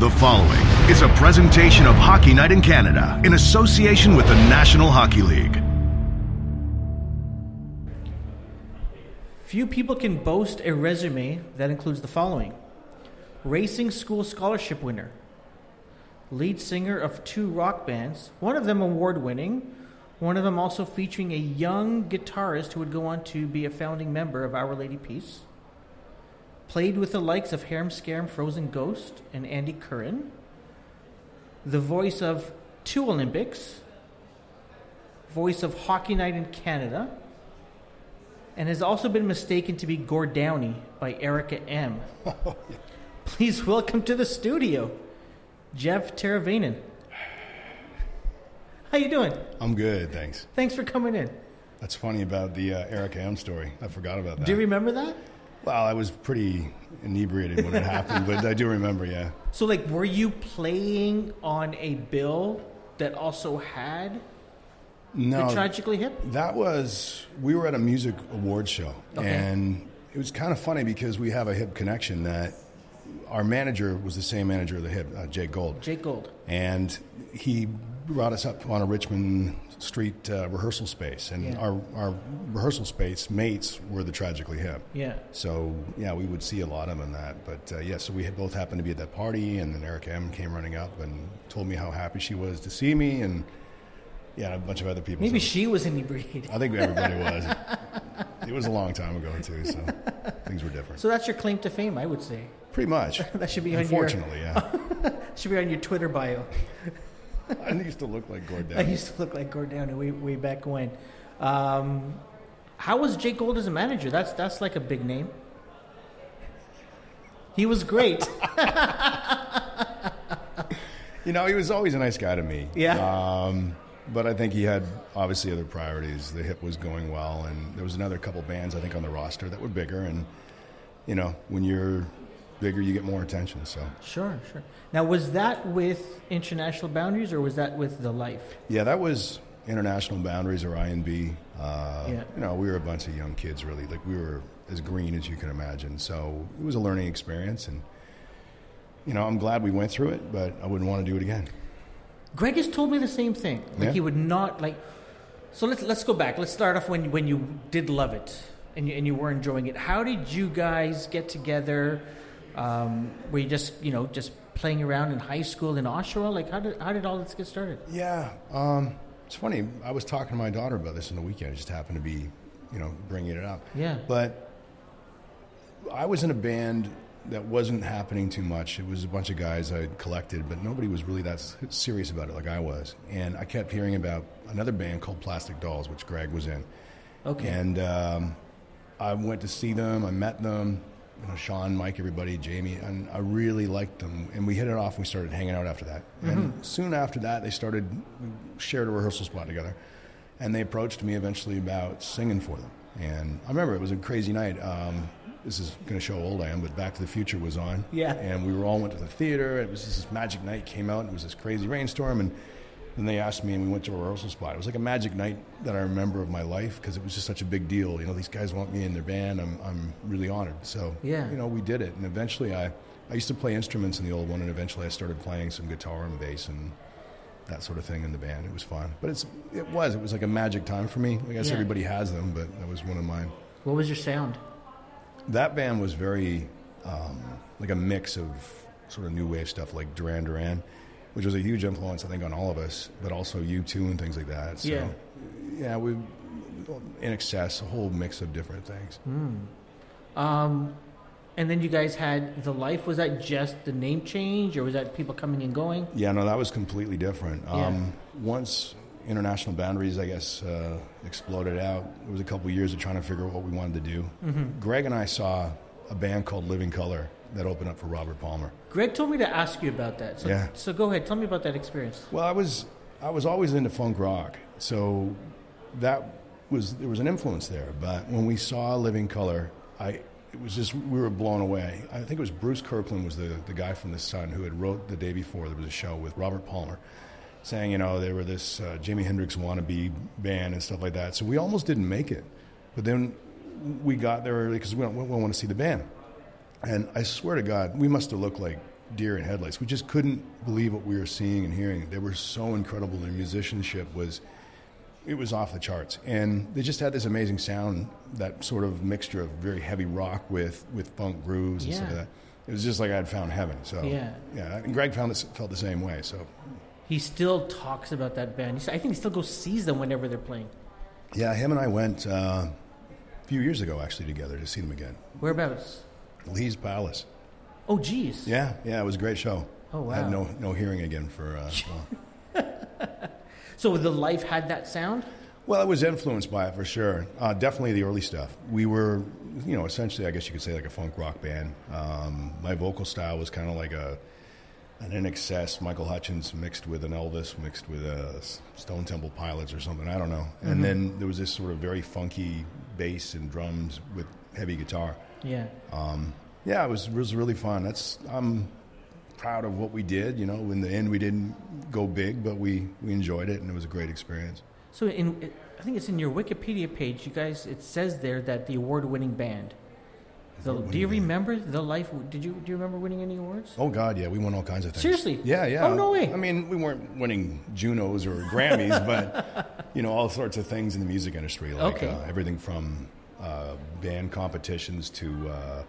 The following is a presentation of Hockey Night in Canada in association with the National Hockey League. Few people can boast a resume that includes the following Racing School Scholarship winner, lead singer of two rock bands, one of them award winning, one of them also featuring a young guitarist who would go on to be a founding member of Our Lady Peace. Played with the likes of Harem Scarem Frozen Ghost and Andy Curran. The voice of two Olympics. Voice of Hockey Night in Canada. And has also been mistaken to be Gord Downie by Erica M. Please welcome to the studio, Jeff Teravainen. How you doing? I'm good, thanks. Thanks for coming in. That's funny about the uh, Eric M story. I forgot about that. Do you remember that? Well, I was pretty inebriated when it happened, but I do remember. Yeah. So, like, were you playing on a bill that also had No, the Tragically Hip? that was we were at a music award show, Okay. and it was kind of funny because we have a hip connection. That our manager was the same manager of the hip, uh, Jake Gold, Jake Gold. and he brought us up on a Richmond Street uh, rehearsal space, and Yeah. our our rehearsal space mates were the Tragically Hip. Yeah. So yeah, we would see a lot of them in that. But uh, yeah, so we both happened to be at that party, and then Erica M came running up and told me how happy she was to see me, and yeah, a bunch of other people. Maybe So she was inebriated. I think everybody was. it was a long time ago too, so things were different. So that's your claim to fame, I would say. Pretty much. That should be on your Unfortunately, yeah. should be on your Twitter bio. I used to look like Gord I used to look like Gord Downie way way back when. Um, how was Jake Gold as a manager? That's that's like a big name. He was great. You know, he was always a nice guy to me. Yeah. Um, but I think he had obviously other priorities. The hip was going well, and there was another couple bands I think on the roster that were bigger. And you know, when you're bigger, you get more attention. So sure, sure. Now, was that with International Boundaries or was that with The Life? yeah, that was international boundaries or INB. Uh, Yeah. You know, we were a bunch of young kids, really. Like we were as green as you can imagine. So it was a learning experience, and you know, I'm glad we went through it, but I wouldn't want to do it again. Greg has told me the same thing. Like Yeah? he would not like. So let's let's go back. Let's start off when when you did love it and you, and you were enjoying it. How did you guys get together? Um, were you just you know just playing around in high school in Oshawa? Like how did how did all this get started? Yeah, um, it's funny. I was talking to my daughter about this on the weekend. I just happened to be, you know, bringing it up. Yeah. But I was in a band that wasn't happening too much. It was a bunch of guys I collected, but nobody was really that serious about it like I was. And I kept hearing about another band called Plastic Dolls, which Greg was in. Okay. And um, I went to see them. I met them. You know, Sean, Mike, everybody, Jamie, and I really liked them. And we hit it off. and We started hanging out after that. And soon after that, they started we shared a rehearsal spot together, and they approached me eventually about singing for them. And I remember it was a crazy night. Um, this is going to show how old I am, but Back to the Future was on. Yeah. And we were all went to the theater. It was this magic night came out. And it was this crazy rainstorm, and then they asked me, and we went to a rehearsal spot. It was like a magic night that I remember of my life because it was just such a big deal. You know, these guys want me in their band. I'm, I'm really honored. So, Yeah. you know, we did it. And eventually I, I used to play instruments in the old one, and eventually I started playing some guitar and bass and that sort of thing in the band. It was fun. But it's, it was. It was like a magic time for me. I guess Yeah. everybody has them, but that was one of mine. what was your sound? That band was very um, like a mix of sort of new wave stuff like Duran Duran, which was a huge influence, I think, on all of us, but also U2 and things like that. So, Yeah. yeah, we INXS, a whole mix of different things. Um, and then you guys had the life. Was that just the name change, or was that people coming and going? Yeah, no, that was completely different. Yeah. Um, once international boundaries, I guess, uh, exploded out, it was a couple of years of trying to figure out what we wanted to do. Mm-hmm. Greg and I saw a band called Living Colour that opened up for Robert Palmer. Greg told me to ask you about that. So, Yeah. so go ahead. Tell me about that experience. Well, I was I was always into funk rock, so that was there was an influence there. But when we saw Living Colour, I it was just we were blown away. I think it was Bruce Kirkland was the the guy from the Sun who had wrote the day before there was a show with Robert Palmer, saying you know they were this uh, Jimi Hendrix wannabe band and stuff like that. So we almost didn't make it, but then we got there early because we, we want to see the band. And I swear to God, we must have looked like deer in headlights. We just couldn't believe what we were seeing and hearing. They were so incredible. Their musicianship was it was off the charts, and they just had this amazing sound. That sort of mixture of very heavy rock with with funk grooves and stuff like that. It was just like I'd found heaven. So Yeah. yeah. And Greg found this, felt the same way. So He still talks about that band. I think he still goes sees them whenever they're playing. yeah, him and I went uh, a few years ago actually together to see them again. Whereabouts? Lee's Palace. Oh, geez. Yeah, yeah, it was a great show. Oh, I had no no hearing again for uh, well. So the life had that sound. Well, it was influenced by it for sure. Uh, definitely the early stuff. We were, you know, essentially, I guess you could say like a funk rock band. Um, my vocal style was kind of like a an INXS Michael Hutchence mixed with an Elvis, mixed with a Stone Temple Pilots or something. I don't know. And then there was this sort of very funky bass and drums with heavy guitar. Yeah. Um, yeah, it was it was really fun. That's I'm proud of what we did. You know, in the end, we didn't go big, but we we enjoyed it, and it was a great experience. So in I think it's in your Wikipedia page. You guys, it says there that the award-winning band. The, do you remember the life? Did you do you remember winning any awards? Oh God, yeah, we won all kinds of things. Seriously? Yeah, yeah. Oh, no way. I mean, we weren't winning Junos or Grammys, but you know, all sorts of things in the music industry, like Okay. uh, everything from uh, band competitions to uh,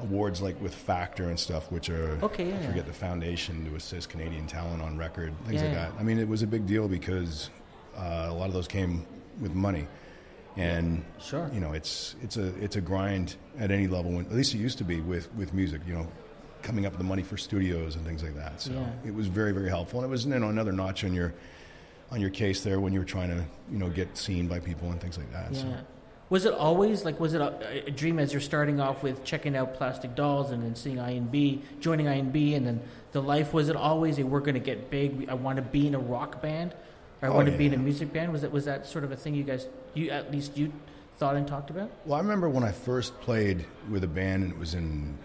awards like with Factor and stuff, which are Okay, yeah, I yeah. forget the foundation to assist Canadian talent on record, things like Yeah. that. I mean, it was a big deal because uh, a lot of those came with money. And Sure. you know, it's it's a it's a grind at any level. When, at least it used to be with with music. You know, coming up with the money for studios and things like that. So Yeah. it was very very helpful, and it was you know another notch on your on your case there when you were trying to you know get seen by people and things like that. Yeah. So. Was it always like was it a, a dream as you're starting off with checking out Plastic Dolls and then seeing I and B, joining I and B, and then the life? Was it always a we're going to get big? I want to be in a rock band, or I Oh, want to be in a music band. Was that was that sort of a thing you guys you at least you thought and talked about? Well, I remember when I first played with a band, and it was in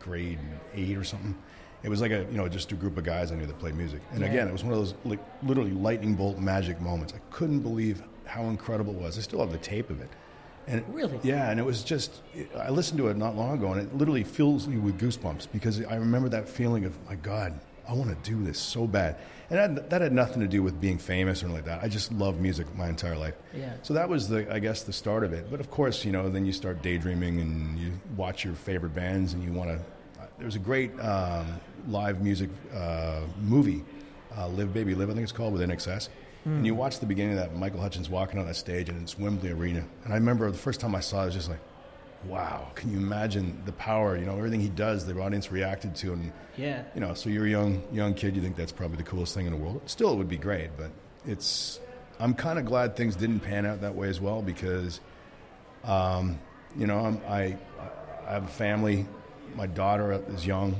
grade eight or something. It was like a you know just a group of guys I knew that played music, and Yeah. again, it was one of those like literally lightning bolt magic moments. I couldn't believe how incredible it was. I still have the tape of it, and it, Really? yeah, and it was just I listened to it not long ago, and it literally fills you with goosebumps because I remember that feeling of my God, I want to do this so bad, and that, that had nothing to do with being famous or anything like that. I just love music my entire life. Yeah. So that was the, I guess, the start of it. But of course, you know, then you start daydreaming and you watch your favorite bands and you want to. There was a great um, live music uh, movie, uh, "Live Baby Live," I think it's called, with INXS. And you watch the beginning of that, Michael Hutchence walking on that stage, and it's Wembley Arena. And I remember the first time I saw it, I was just like, "Wow! Can you imagine the power? You know, everything he does, the audience reacted to, and Yeah. you know, so you're a young young kid, you think that's probably the coolest thing in the world. Still, it would be great, but it's. I'm kind of glad things didn't pan out that way as well because, um, you know, I'm, I I have a family. My daughter is young.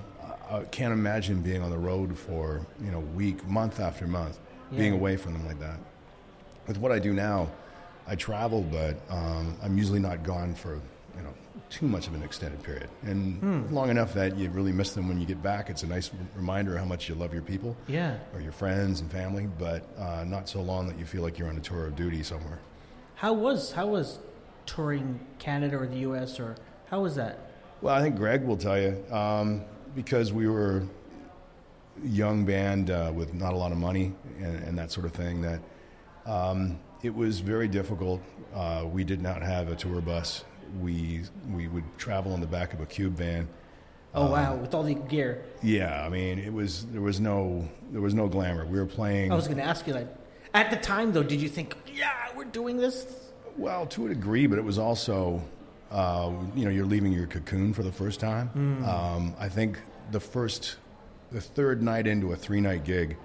I can't imagine being on the road for you know week, month after month, being away from them like that. With what I do now, I travel, but um, I'm usually not gone for you know too much of an extended period, and long enough that you really miss them when you get back. It's a nice reminder how much you love your people Yeah. or your friends and family, but uh, not so long that you feel like you're on a tour of duty somewhere. How was how was touring Canada or the U.S. or how was that? Well, I think Greg will tell you um, because we were young band uh, with not a lot of money and, and that sort of thing. That um, it was very difficult. Uh, we did not have a tour bus. We we would travel in the back of a cube van. Oh Um, wow, with all the gear. Yeah, I mean, it was there was no there was no glamour. We were playing. I was going to ask you that. At the time, though, did you think, yeah, we're doing this? Well, to a degree, but it was also, uh, you know, you're leaving your cocoon for the first time. Um, I think the first, the third night into a three night gig,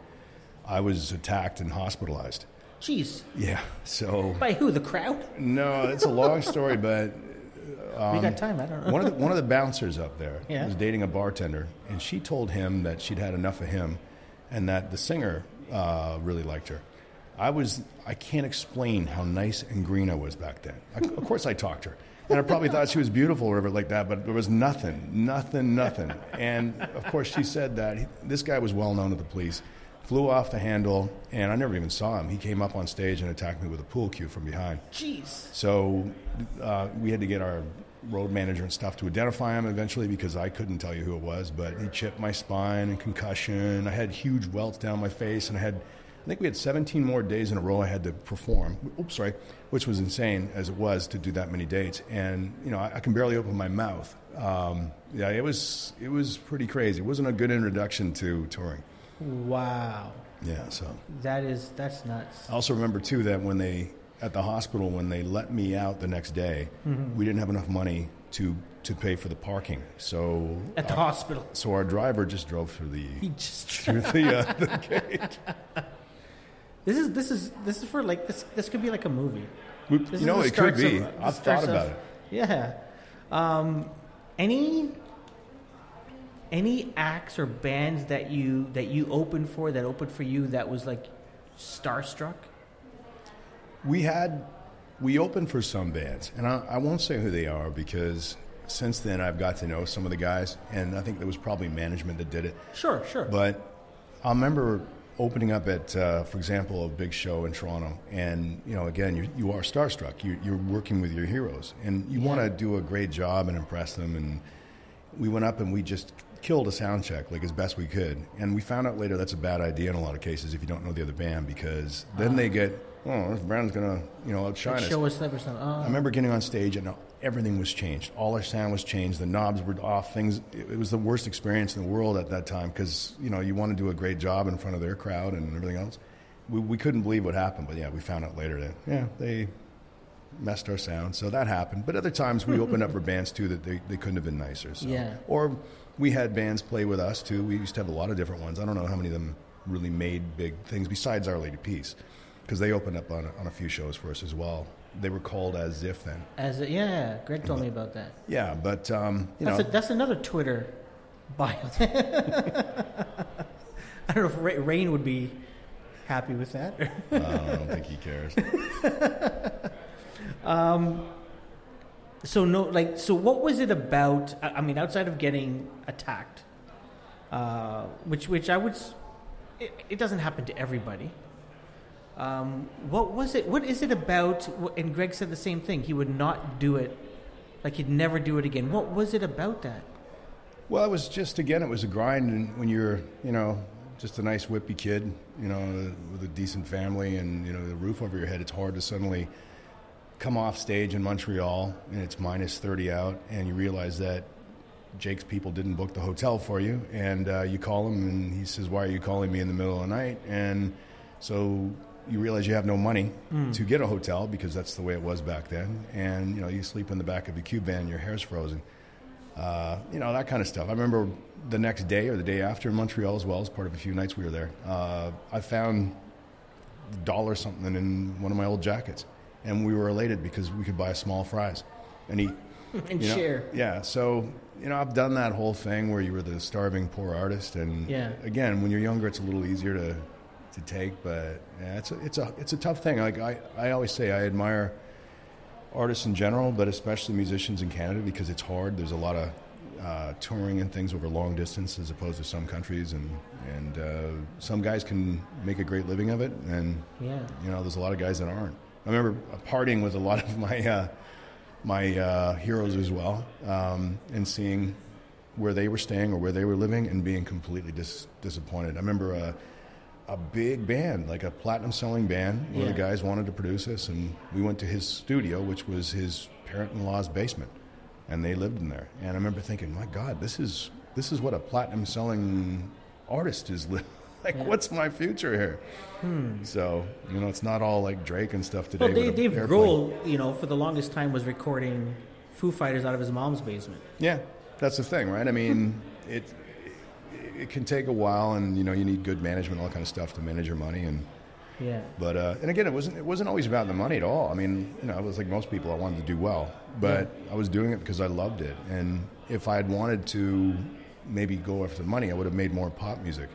I was attacked and hospitalized. Jeez, Yeah. So by who? The crowd? no, it's a long story, but we got time. I don't know. one of the, one of the bouncers up there Yeah. was dating a bartender, and she told him that she'd had enough of him, and that the singer uh, really liked her. I was I can't explain how nice and green I was back then. I, of course, I talked to her, and I probably thought she was beautiful or whatever like that, but there was nothing, nothing, nothing. And of course, she said that he, this guy was well known to the police. Flew off the handle, and I never even saw him. He came up on stage and attacked me with a pool cue from behind. Jeez. So uh, we had to get our road manager and stuff to identify him eventually because I couldn't tell you who it was. But he chipped my spine and concussion. I had huge welts down my face, and I had, I think we had 17 more days in a row I had to perform. Oops, sorry, which was insane as it was to do that many dates. And you know, I, I can barely open my mouth. Um, yeah, it was it was pretty crazy. It wasn't a good introduction to touring. Wow. Yeah, so That is that's nuts. I also remember too that when they at the hospital when they let me out the next day, Mm-hmm. we didn't have enough money to to pay for the parking. So At the hospital. so our driver just drove through the He just through the, uh, the gate. This is this is this is for like this this could be like a movie. We- This you know, it could be. of- I've thought about of- it. Yeah. Um, any any acts or bands that you that you opened for that opened for you that was like starstruck? We had we opened for some bands, and I, I won't say who they are because since then I've got to know some of the guys, and I think there was probably management that did it. Sure, sure. But I remember opening up at, uh, for example, a big show in Toronto, and you know, again, you, you are starstruck. You, you're working with your heroes, and you want to do a great job and impress them. And we went up and we just killed a sound check like as best we could. And we found out later that's a bad idea in a lot of cases if you don't know the other band because then they get, oh, this band's gonna, you know, outshine us. Show us that or something. Oh, I uh-huh. remember getting on stage and uh, everything was changed. All our sound was changed. The knobs were off. Things. It it was the worst experience in the world at that time because you know you want to do a great job in front of their crowd and everything else. We, we couldn't believe what happened, but yeah, we found out later that yeah they messed our sound. So that happened. But other times we opened up for bands too that they, they couldn't have been nicer. So. Yeah. Or we had bands play with us too. We used to have a lot of different ones. I don't know how many of them really made big things besides Our Lady Peace because they opened up on, on a few shows for us as well. They were called as if then. as a, yeah, Greg told me about that. Yeah, but um, you That's, know, a, that's another Twitter bio. I don't know if Ra- Raine would be happy with that. I don't think he cares. um, So no, like, so what was it about? I I mean, outside of getting attacked, uh, which which I would, it, it doesn't happen to everybody. Um, what was it? What is it about? And Greg said the same thing. He would not do it, like he'd never do it again. What was it about that? Well, it was just again, it was a grind, and when you're, you know, just a nice whippy kid, you know, with a decent family and you know the roof over your head, it's hard to suddenly come off stage in Montreal and it's minus thirty out, and you realize that Jake's people didn't book the hotel for you, and uh, you call him, and he says, "Why are you calling me in the middle of the night?" And so you realize you have no money to get a hotel because that's the way it was back then, and you know you sleep in the back of a cube van, your hair's frozen uh, you know that kind of stuff. I remember the next day or the day after in Montreal as well as part of a few nights we were there. Uh, I found a dollar something in one of my old jackets, and we were elated because we could buy a small fries and eat And you know? share. Yeah, so you know I've done that whole thing where you were the starving poor artist, and Yeah. again when you're younger it's a little easier to to take, but yeah, it's a it's a it's a tough thing. Like I I always say I admire artists in general, but especially musicians in Canada because it's hard. There's a lot of uh, touring and things over long distance as opposed to some countries, and and uh, some guys can make a great living of it, and Yeah. you know there's a lot of guys that aren't. I remember partying with a lot of my uh, my uh, heroes as well, um, and seeing where they were staying or where they were living, and being completely dis- disappointed. I remember. A big band, like a platinum selling band. One of the guys wanted to produce us, and we went to his studio, which was his parent in law's basement, and they lived in there. And I remember thinking, my God, this is this is what a platinum selling artist is li- like. What's my future here? So you know, it's not all like Drake and stuff today. Hmm. Well, Dave, a Dave airplane. Grohl, you know, for the longest time was recording Foo Fighters out of his mom's basement. Yeah, that's the thing, right? I mean, it it can take a while, and you know, you need good management, all that kind of stuff to manage your money and. Yeah. But uh, and again, it wasn't it wasn't always about the money at all. I mean, you know, I was like most people. I wanted to do well, but I was doing it because I loved it. And if I had wanted to maybe go after the money, I would have made more pop music.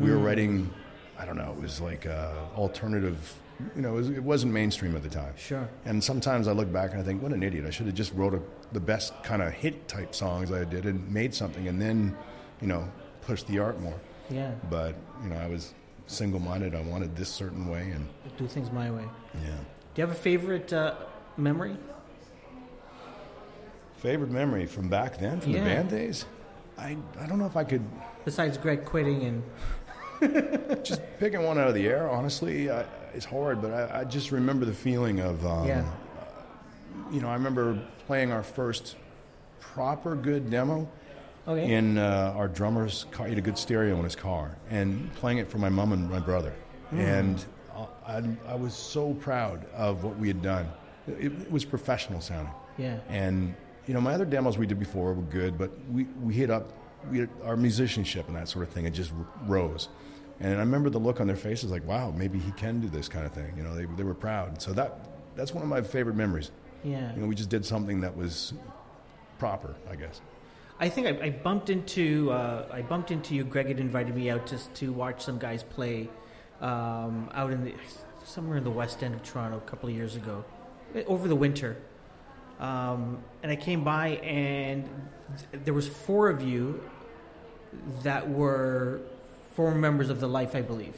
We were writing, I don't know, it was like uh, alternative. You know, it, was, it wasn't mainstream at the time. Sure. And sometimes I look back and I think, what an idiot! I should have just wrote a, the best kind of hit type songs I did and made something, and then, you know, pushed the art more. Yeah. But you know, I was single-minded. I wanted this certain way, and Do things my way. yeah. Do you have a favorite uh, memory? Favorite memory from back then, from Yeah. the band days? I, I don't know if I could Besides Greg quitting and just picking one out of the air. Honestly, I, it's hard, but I, I just remember the feeling of, um, Yeah. you know, I remember playing our first proper good demo okay, in uh, our drummer's car. He had a good stereo in his car, and playing it for my mom and my brother. And uh, I, I was so proud of what we had done. It, it was professional sounding. yeah, And you know, my other demos we did before were good, but we, we hit up we our musicianship and that sort of thing. It just rose. And I remember the look on their faces, like, "Wow, maybe he can do this kind of thing." You know, they, they were proud. So that that's one of my favorite memories. yeah. You know, we just did something that was proper, I guess. I think I, I bumped into uh, I bumped into you. Greg had invited me out just to watch some guys play um, out in the somewhere in the west end of Toronto a couple of years ago, eh, over the winter. Um, and I came by and th- there was four of you that were former members of the Life, I believe.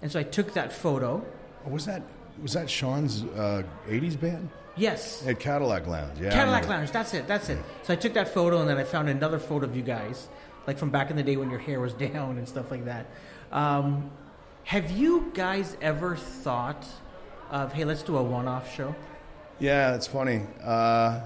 And so I took that photo. Oh, was that was that Sean's uh, '80s band Yes, at Cadillac Lounge? Yeah, Cadillac. Lounge. That's it. That's it. So I took that photo, and then I found another photo of you guys, like from back in the day when your hair was down and stuff like that. Um, have you guys ever thought of, hey, let's do a one-off show, Yeah, it's funny. Uh,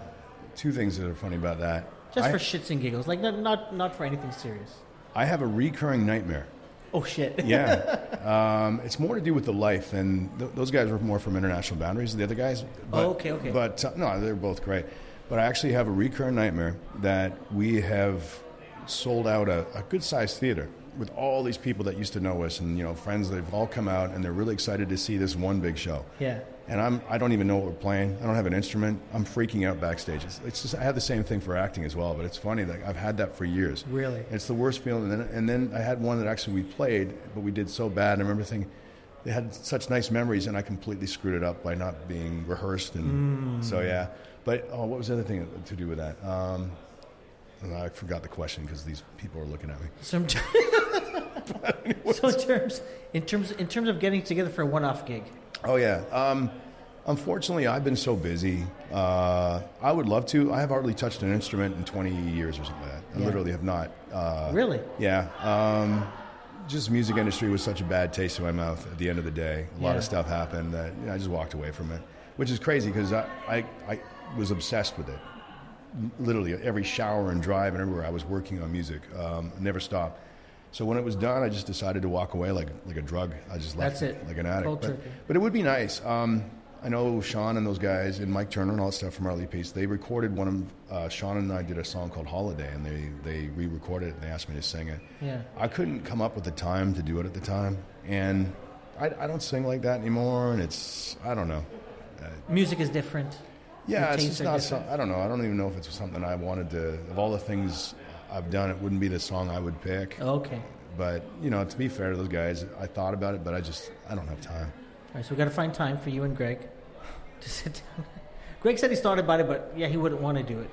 two things that are funny about that. just I, for shits and giggles, like not not not for anything serious? I have a recurring nightmare. Oh shit! Yeah, um, it's more to do with the life and th- those guys were more from international boundaries. The other guys, but, Oh, okay, okay. But uh, no, they're both great. But I actually have a recurring nightmare that we have sold out a, a good sized theater with all these people that used to know us and you know friends. They've all come out and they're really excited to see this one big show. yeah, And I'm I don't even know what we're playing. I don't have an instrument. I'm freaking out backstage. It's, it's just I have the same thing for acting as well. But it's funny that I've had that for years. Really? It's the worst feeling. And then, and then I had one that actually we played, but we did so bad. And I remember thinking, they had such nice memories, and I completely screwed it up by not being rehearsed. And so, yeah. But oh, what was the other thing to do with that? Um, I forgot the question because these people are looking at me. so, in so in terms in terms in terms of getting together for a one-off gig, Oh yeah. Um, unfortunately, I've been so busy. Uh, I would love to. I have hardly touched an instrument in 20 years or something like that. I Yeah. literally have not. Uh, really? Yeah. Um, just music industry was such a bad taste in my mouth at the end of the day. A lot Yeah. of stuff happened that you know, I just walked away from it, which is crazy because I, I, I was obsessed with it. Literally every shower and drive and everywhere I was working on music. Um, never stopped. So when it was done, I just decided to walk away like like a drug. I just left That's it. like an addict. But, but it would be nice. Um, I know Sean and those guys and Mike Turner and all that stuff from Early Peace. They recorded one of uh, Sean and I did a song called Holiday, and they they re-recorded it and they asked me to sing it. Yeah. I couldn't come up with the time to do it at the time, and I, I don't sing like that anymore. And it's I don't know. Music is different. Yeah, it's just not. So, different. I don't know. I don't even know if it's something I wanted to. Of all the things I've done, it wouldn't be the song I would pick. Okay. But you know, to be fair to those guys, I thought about it, but I just I don't have time. All right, so we got to find time for you and Greg to sit down. Greg said he's thought about it, but yeah, he wouldn't want to do it.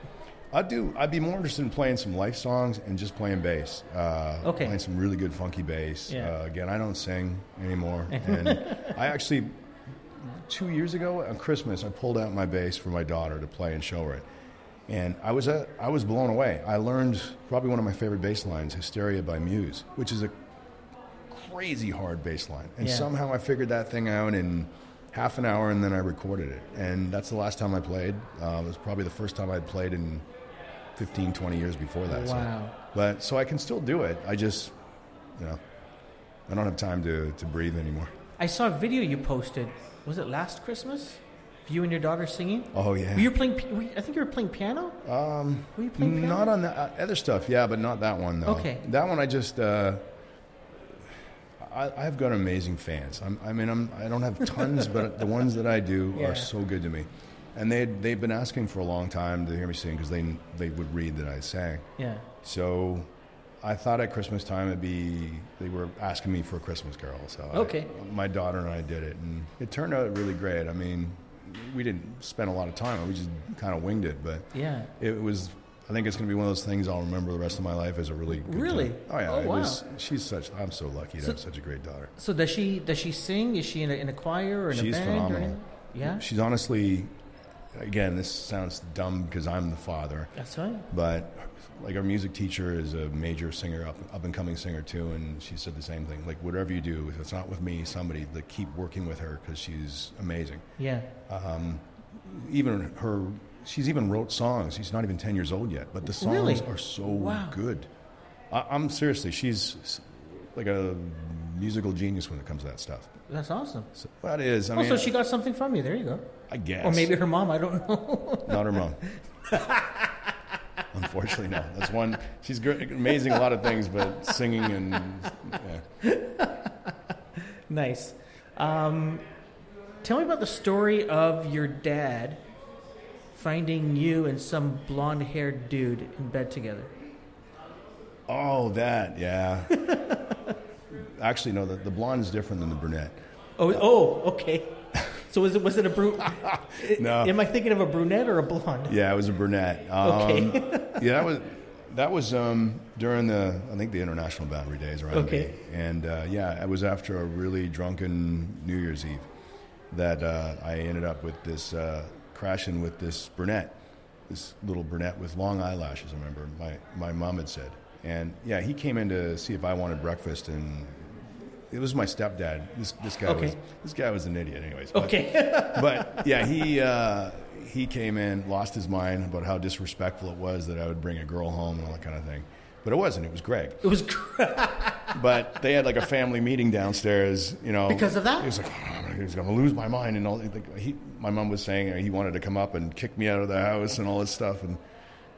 I'd do. I'd be more interested in playing some life songs and just playing bass. Uh, Okay. Playing some really good funky bass. Yeah. Uh, again, I don't sing anymore, and I actually two years ago on Christmas I pulled out my bass for my daughter to play and show her it, and I was uh, I was blown away. I learned probably one of my favorite bass lines, "Hysteria" by Muse, which is a crazy hard bass line, and Yeah. somehow I figured that thing out in half an hour, and then I recorded it, and that's the last time I played. Uh, it was probably the first time I'd played in 15, 20 years before that. so- Wow. but so I can still do it. I just, you know, I don't have time to, to breathe anymore. I saw a video you posted. Was it last Christmas? You and your daughter singing. Oh yeah. Were you playing? were you- I think you were playing piano. um, Were you playing piano? not on the uh, other stuff, yeah, but not that one though. Okay. That one I just. Uh, I, I've got amazing fans. I'm, I mean, I'm, I don't have tons, but the ones that I do Yeah. are so good to me. And they they've been asking for a long time to hear me sing because they they would read that I sang. Yeah. So I thought at Christmas time it'd be they were asking me for a Christmas carol. So I- Okay. my daughter and I did it, and it turned out really great. I mean, we didn't spend a lot of time; we just kind of winged it. But Yeah. it was. I think it's going to be one of those things I'll remember the rest of my life as a really Really? time. Oh yeah, Oh, wow. was. She's such. I'm so lucky to So- have such a great daughter. So does she does she sing? Is she in a, in a choir or in She's a band? Or phenomenal. yeah. She's honestly again, this sounds dumb because I'm the father, That's right. but like our music teacher is a major singer, up, up and coming singer too, and she said the same thing. Like whatever you do, if it's not with me, somebody like keep working with her because she's amazing. Yeah. Um, Even her, she's even wrote songs. She's not even ten years old yet, but the songs Really? are so Wow. good. I, I'm seriously, she's like a musical genius when it comes to that stuff. That's awesome. So that is, I Oh, mean, so she got something from you. There you go. I guess, Or maybe her mom. I don't know. not her mom. Unfortunately, no. That's one. She's gr- amazing a lot of things, but singing and yeah. nice. Um, tell me about the story of your dad finding you and some blonde-haired dude in bed together. Oh, that, yeah. Actually, no. The, the blonde is different than the brunette. Oh, oh, okay. So was it was it a brunette? No. Am I thinking of a brunette or a blonde? Yeah, it was a brunette. Um, Okay. yeah, that was that was um, during the I think the International Boundary Days around Okay. And uh, yeah, it was after a really drunken New Year's Eve that uh, I ended up with this uh, crashing with this brunette, this little brunette with long eyelashes. I remember my my mom had said, and yeah, he came in to see if I wanted breakfast and. It was my stepdad. This this guy Okay. was this guy was an idiot, anyways. But- Okay. but yeah, he uh, he came in, lost his mind about how disrespectful it was that I would bring a girl home and all that kind of thing. But it wasn't. It was Greg. it was. But they had like a family meeting downstairs. You know, Because of that? He was like, oh, he was going to lose my mind and all. Like, he, my mom was saying he wanted to come up and kick me out of the house and all this stuff, and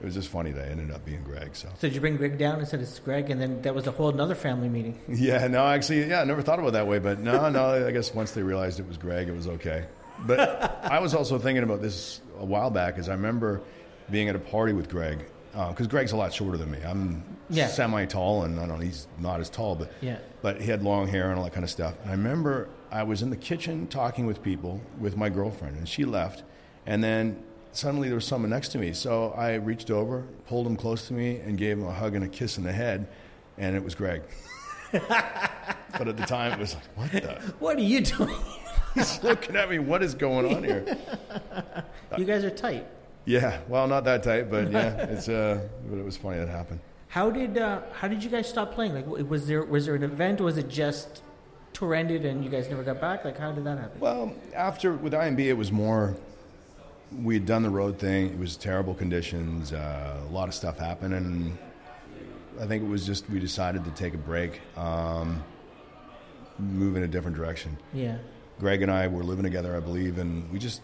it was just funny that it ended up being Greg. So So did you bring Greg down and said it's Greg, and then that was a whole another family meeting? yeah, no, actually, yeah, I never thought about it that way. But no, no, I guess once they realized it was Greg, it was okay. But I was also thinking about this a while back, as I remember being at a party with Greg, uh, because Greg's a lot shorter than me. I'm Yeah. semi-tall, and I don't know, he's not as tall, but Yeah. but he had long hair and all that kind of stuff. And I remember I was in the kitchen talking with people with my girlfriend, and she left, and then suddenly there was someone next to me. So I reached over, pulled him close to me, and gave him a hug and a kiss in the head, and it was Greg. but at the time, it was like, what the? What are you doing? He's looking at me. What is going on here? you guys are tight. Yeah, well, not that tight, but yeah, it's uh, but it was funny that happened. How did uh, how did you guys stop playing? Like, was there was there an event, or was it just tour ended and you guys never got back? Like, how did that happen? Well, after with INB, it was more. We had done the road thing. It was terrible conditions. Uh, a lot of stuff happened, and I think it was just we decided to take a break, um, move in a different direction. Yeah. Greg and I were living together, I believe, and we just.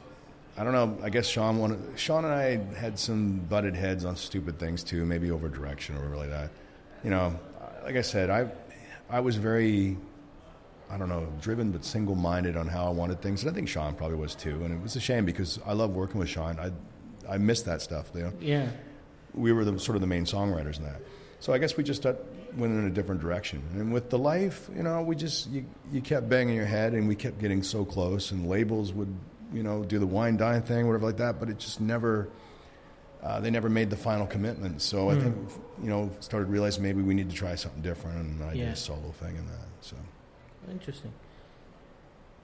I don't know. I guess Sean wanted. Sean and I had some butted heads on stupid things too, maybe over direction or whatever like that. You know, like I said, I, I was very I don't know, driven but single minded on how I wanted things. And I think Sean probably was too. And it was a shame because I love working with Sean. I, I missed that stuff. You know? Yeah. We were the, sort of the main songwriters in that. So I guess we just uh, went in a different direction. And with the life, you know, we just, you, you kept banging your head and we kept getting so close. And labels would, you know, do the wine dine thing, whatever like that. But it just never, uh, they never made the final commitment. So I think, you know, started realizing maybe we need to try something different. And I did a solo thing in that. So. Interesting.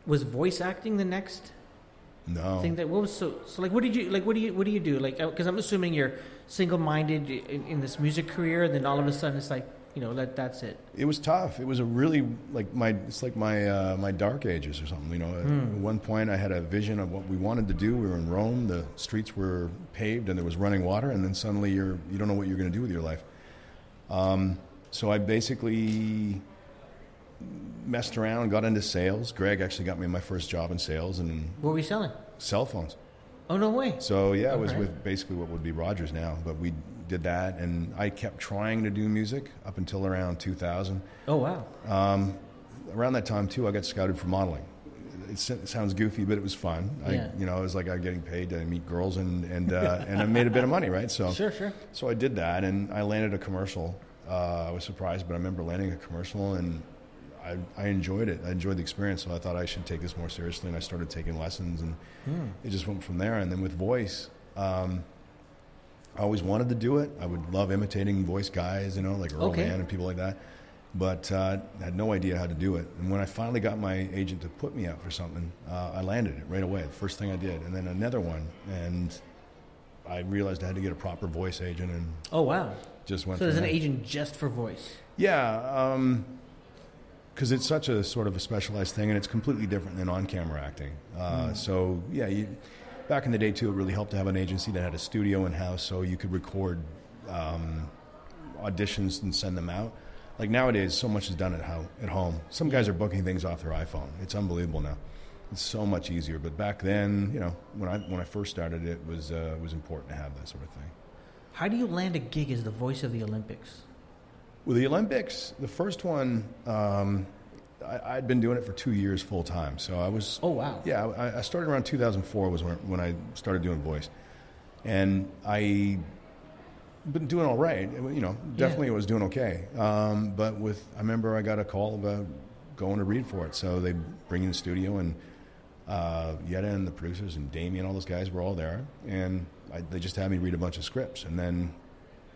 Was voice acting the next No. thing that what was so so like what did you like what do you what do you do like because I'm assuming you're single minded in, in this music career and then all of a sudden it's like you know that that's it It was tough. It was a really like my it's like my uh, my dark ages or something. You know, at one point I had a vision of what we wanted to do. We were in Rome. The streets were paved and there was running water. And then suddenly you're you don't know what you're going to do with your life. Um, so I basically messed around, got into sales. Greg actually got me my first job in sales and what were you selling cell phones. oh no way So yeah, it was with basically what would be Rogers now. But we did that, and I kept trying to do music up until around 2000 oh wow around that time too, I got scouted for modeling. It, it sounds goofy, but it was fun. Yeah. I, you know, it was like I'm getting paid to meet girls and and uh, and I made a bit of money, right? So sure sure so I did that, and I landed a commercial. Uh, I was surprised, but I remember landing a commercial, and I, I enjoyed it. I enjoyed the experience, so I thought I should take this more seriously, and I started taking lessons, and Hmm. it just went from there. And then with voice, um, I always wanted to do it. I would love imitating voice guys, you know, like Earl Okay. Mann and people like that. but uh, had no idea how to do it. And when I finally got my agent to put me up for something, uh, I landed it right away. The first thing I did, and then another one, and I realized I had to get a proper voice agent, and Oh wow. just went. So there's an there. agent just for voice. Yeah, because it's such a sort of a specialized thing, and it's completely different than on-camera acting. Uh, So yeah, you, back in the day too, it really helped to have an agency that had a studio in house, so you could record um, auditions and send them out. Like nowadays, so much is done at, how, at home. Some guys are booking things off their iPhone. It's unbelievable now. It's so much easier. But back then, you know, when I when I first started, it was uh, was important to have that sort of thing. How do you land a gig as the voice of the Olympics? Well, the Olympics, the first one, um, I, I'd been doing it for two years full time. So I was. Oh wow. Yeah, I, I started around 2004 was when, when I started doing voice, and I been doing all right. You know, definitely it was doing okay. Um, but with, I remember I got a call about going to read for it. So they bring in the studio and uh, Yetta and the producers and Damien, all those guys were all there, and I, they just had me read a bunch of scripts, and then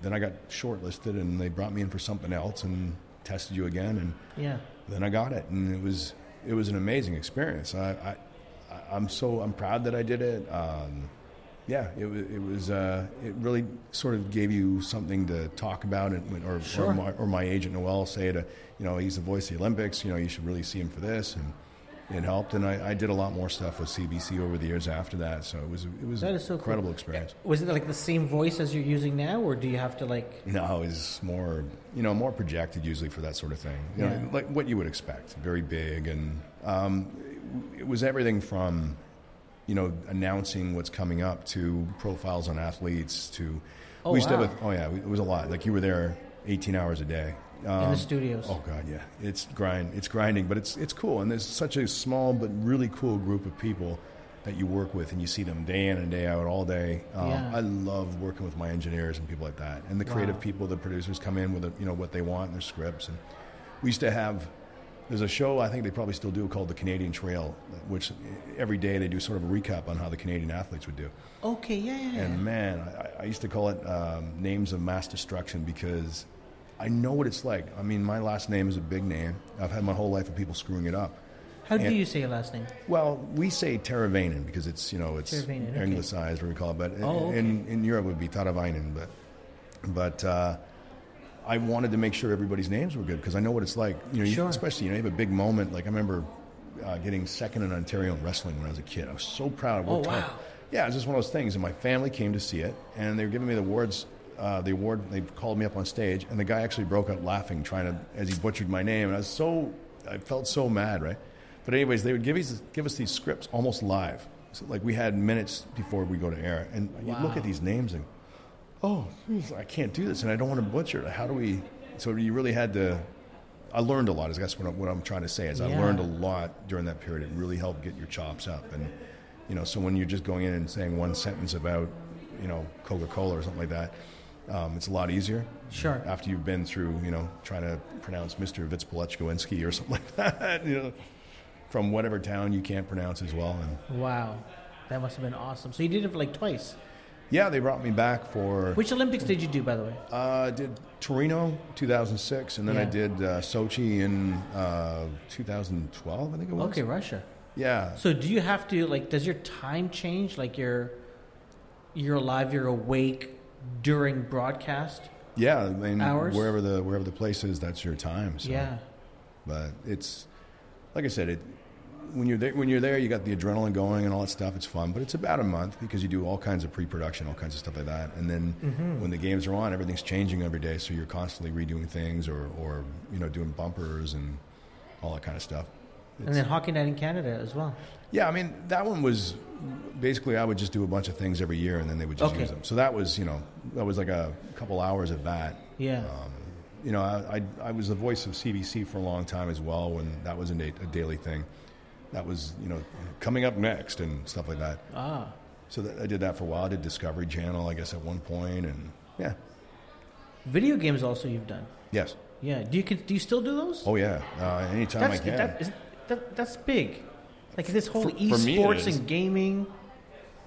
then I got shortlisted, and they brought me in for something else and tested you again, and Yeah. then I got it, and it was it was an amazing experience. I, I I'm so I'm proud that I did it. Um, yeah, it was it was uh, it really sort of gave you something to talk about, and or Sure. or, my, or my agent Noel say to you know he's the voice of the Olympics. You know you should really see him for this, and it helped. And I, I did a lot more stuff with CBC over the years after that. So it was it was That an so cool. incredible experience. Was it like the same voice as you're using now, or do you have to like? No, it's more you know more projected usually for that sort of thing. You Yeah. know, like what you would expect, very big, and um, it, it was everything from you know announcing what's coming up to profiles on athletes to Oh, we used to have a, oh yeah it was a lot like you were there 18 hours a day um, In the studios. Oh god, yeah, it's grind, it's grinding, but it's it's cool, and there's such a small but really cool group of people that you work with, and you see them day in and day out, all day. Um, Yeah. I love working with my engineers and people like that, and the creative Wow. people, the producers come in with a, you know what they want in their scripts, and we used to have. There's a show I think they probably still do called the Canadian Trail, which every day they do sort of a recap on how the Canadian athletes would do. Okay, yeah, yeah. yeah. And man, I, I used to call it um, names of mass destruction because I know what it's like. I mean, my last name is a big name. I've had my whole life of people screwing it up. How do you say your last name? Well, we say Teravainen because it's you know it's okay. anglicized, what we call it. But Oh, okay. in, in Europe it would be Taravainen. But but uh, I wanted to make sure everybody's names were good because I know what it's like. You know, you- Sure. especially you know, you have a big moment. Like I remember uh, getting second in Ontario in wrestling when I was a kid. I was so proud. I Oh, worked hard. wow. Yeah, it was just one of those things. And my family came to see it, and they were giving me the awards. Uh, the award. They called me up on stage, and the guy actually broke out laughing, trying to as he butchered my name. And I was so, I felt so mad, right? But anyways, they would give us give us these scripts almost live. So like we had minutes before we go to air, and you look at these names and oh, geez, I can't do this, and I don't want to butcher it. How do we? So you really had to. I learned a lot. Is what I'm, what I'm trying to say is I learned a lot during that period. It really helped get your chops up, and you know, so when you're just going in and saying one sentence about, you know, Coca-Cola or something like that, um, it's a lot easier. Sure. After you've been through, you know, trying to pronounce Mr. Vitspolechkowinski or something like that, you know, from whatever town you can't pronounce as well, and Wow, that must have been awesome. So you did it for like twice. yeah, they brought me back for. Which Olympics did you do, by the way? Uh, I did Torino 2006, and then I did uh, Sochi in uh, 2012, I think it was. Okay, Russia. Yeah. So do you have to like? Does your time change? Like you're you're alive, you're awake during broadcast. Yeah, I mean, Hours? wherever the wherever the place is, that's your time. So. Yeah. But it's like I said, it when you're there, when you're there, you got the adrenaline going and all that stuff. It's fun, but it's about a month because you do all kinds of pre-production, all kinds of stuff like that. And then Mm-hmm. when the games are on, everything's changing every day, so you're constantly redoing things or, or you know doing bumpers and all that kind of stuff. And then Hockey Night in Canada as well. Yeah, I mean that one was basically I would just do a bunch of things every year and then they would just Okay. use them. So that was you know that was like a couple hours of that. Yeah. Um, you know, I, I I was the voice of CBC for a long time as well when that was a, a daily thing. That was you know coming up next and stuff like that. ah. So that, I did that for a while. I did Discovery Channel, I guess, at one point, and yeah, Video games also you've done. yes, Yeah. Do you do you still do those? oh yeah, uh, anytime that's I can. that, is, that, that's big. Like this whole For- for esports is. and gaming.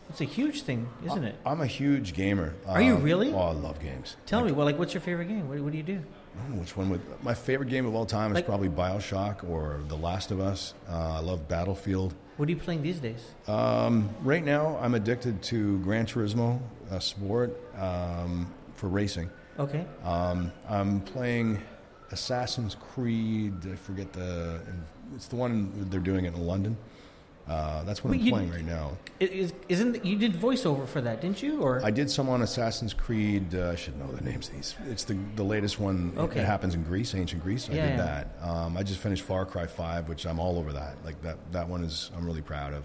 It's a huge thing, isn't it? I'm a huge gamer. Are you Um, really? Oh, I love games. Tell me, well, like, what's your favorite game? What, what do you do? I which one would. My favorite game of all time is Like- probably Bioshock or The Last of Us. Uh, I love Battlefield. What are you playing these days? Um, right now, I'm addicted to Gran Turismo, a sport um, for racing. Okay. Um, I'm playing Assassin's Creed. I forget the. It's the one they're doing it in London. Uh, that's what Wait, I'm you- playing right now. Is, isn't you did voiceover for that, didn't you? Or I did some on Assassin's Creed. Uh, I should know the names of these. It's the the latest one. Okay. It happens in Greece, ancient Greece. I Yeah, did yeah. that. Um, I just finished Far Cry Five, which I'm all over that. Like that. That one is I'm really proud of.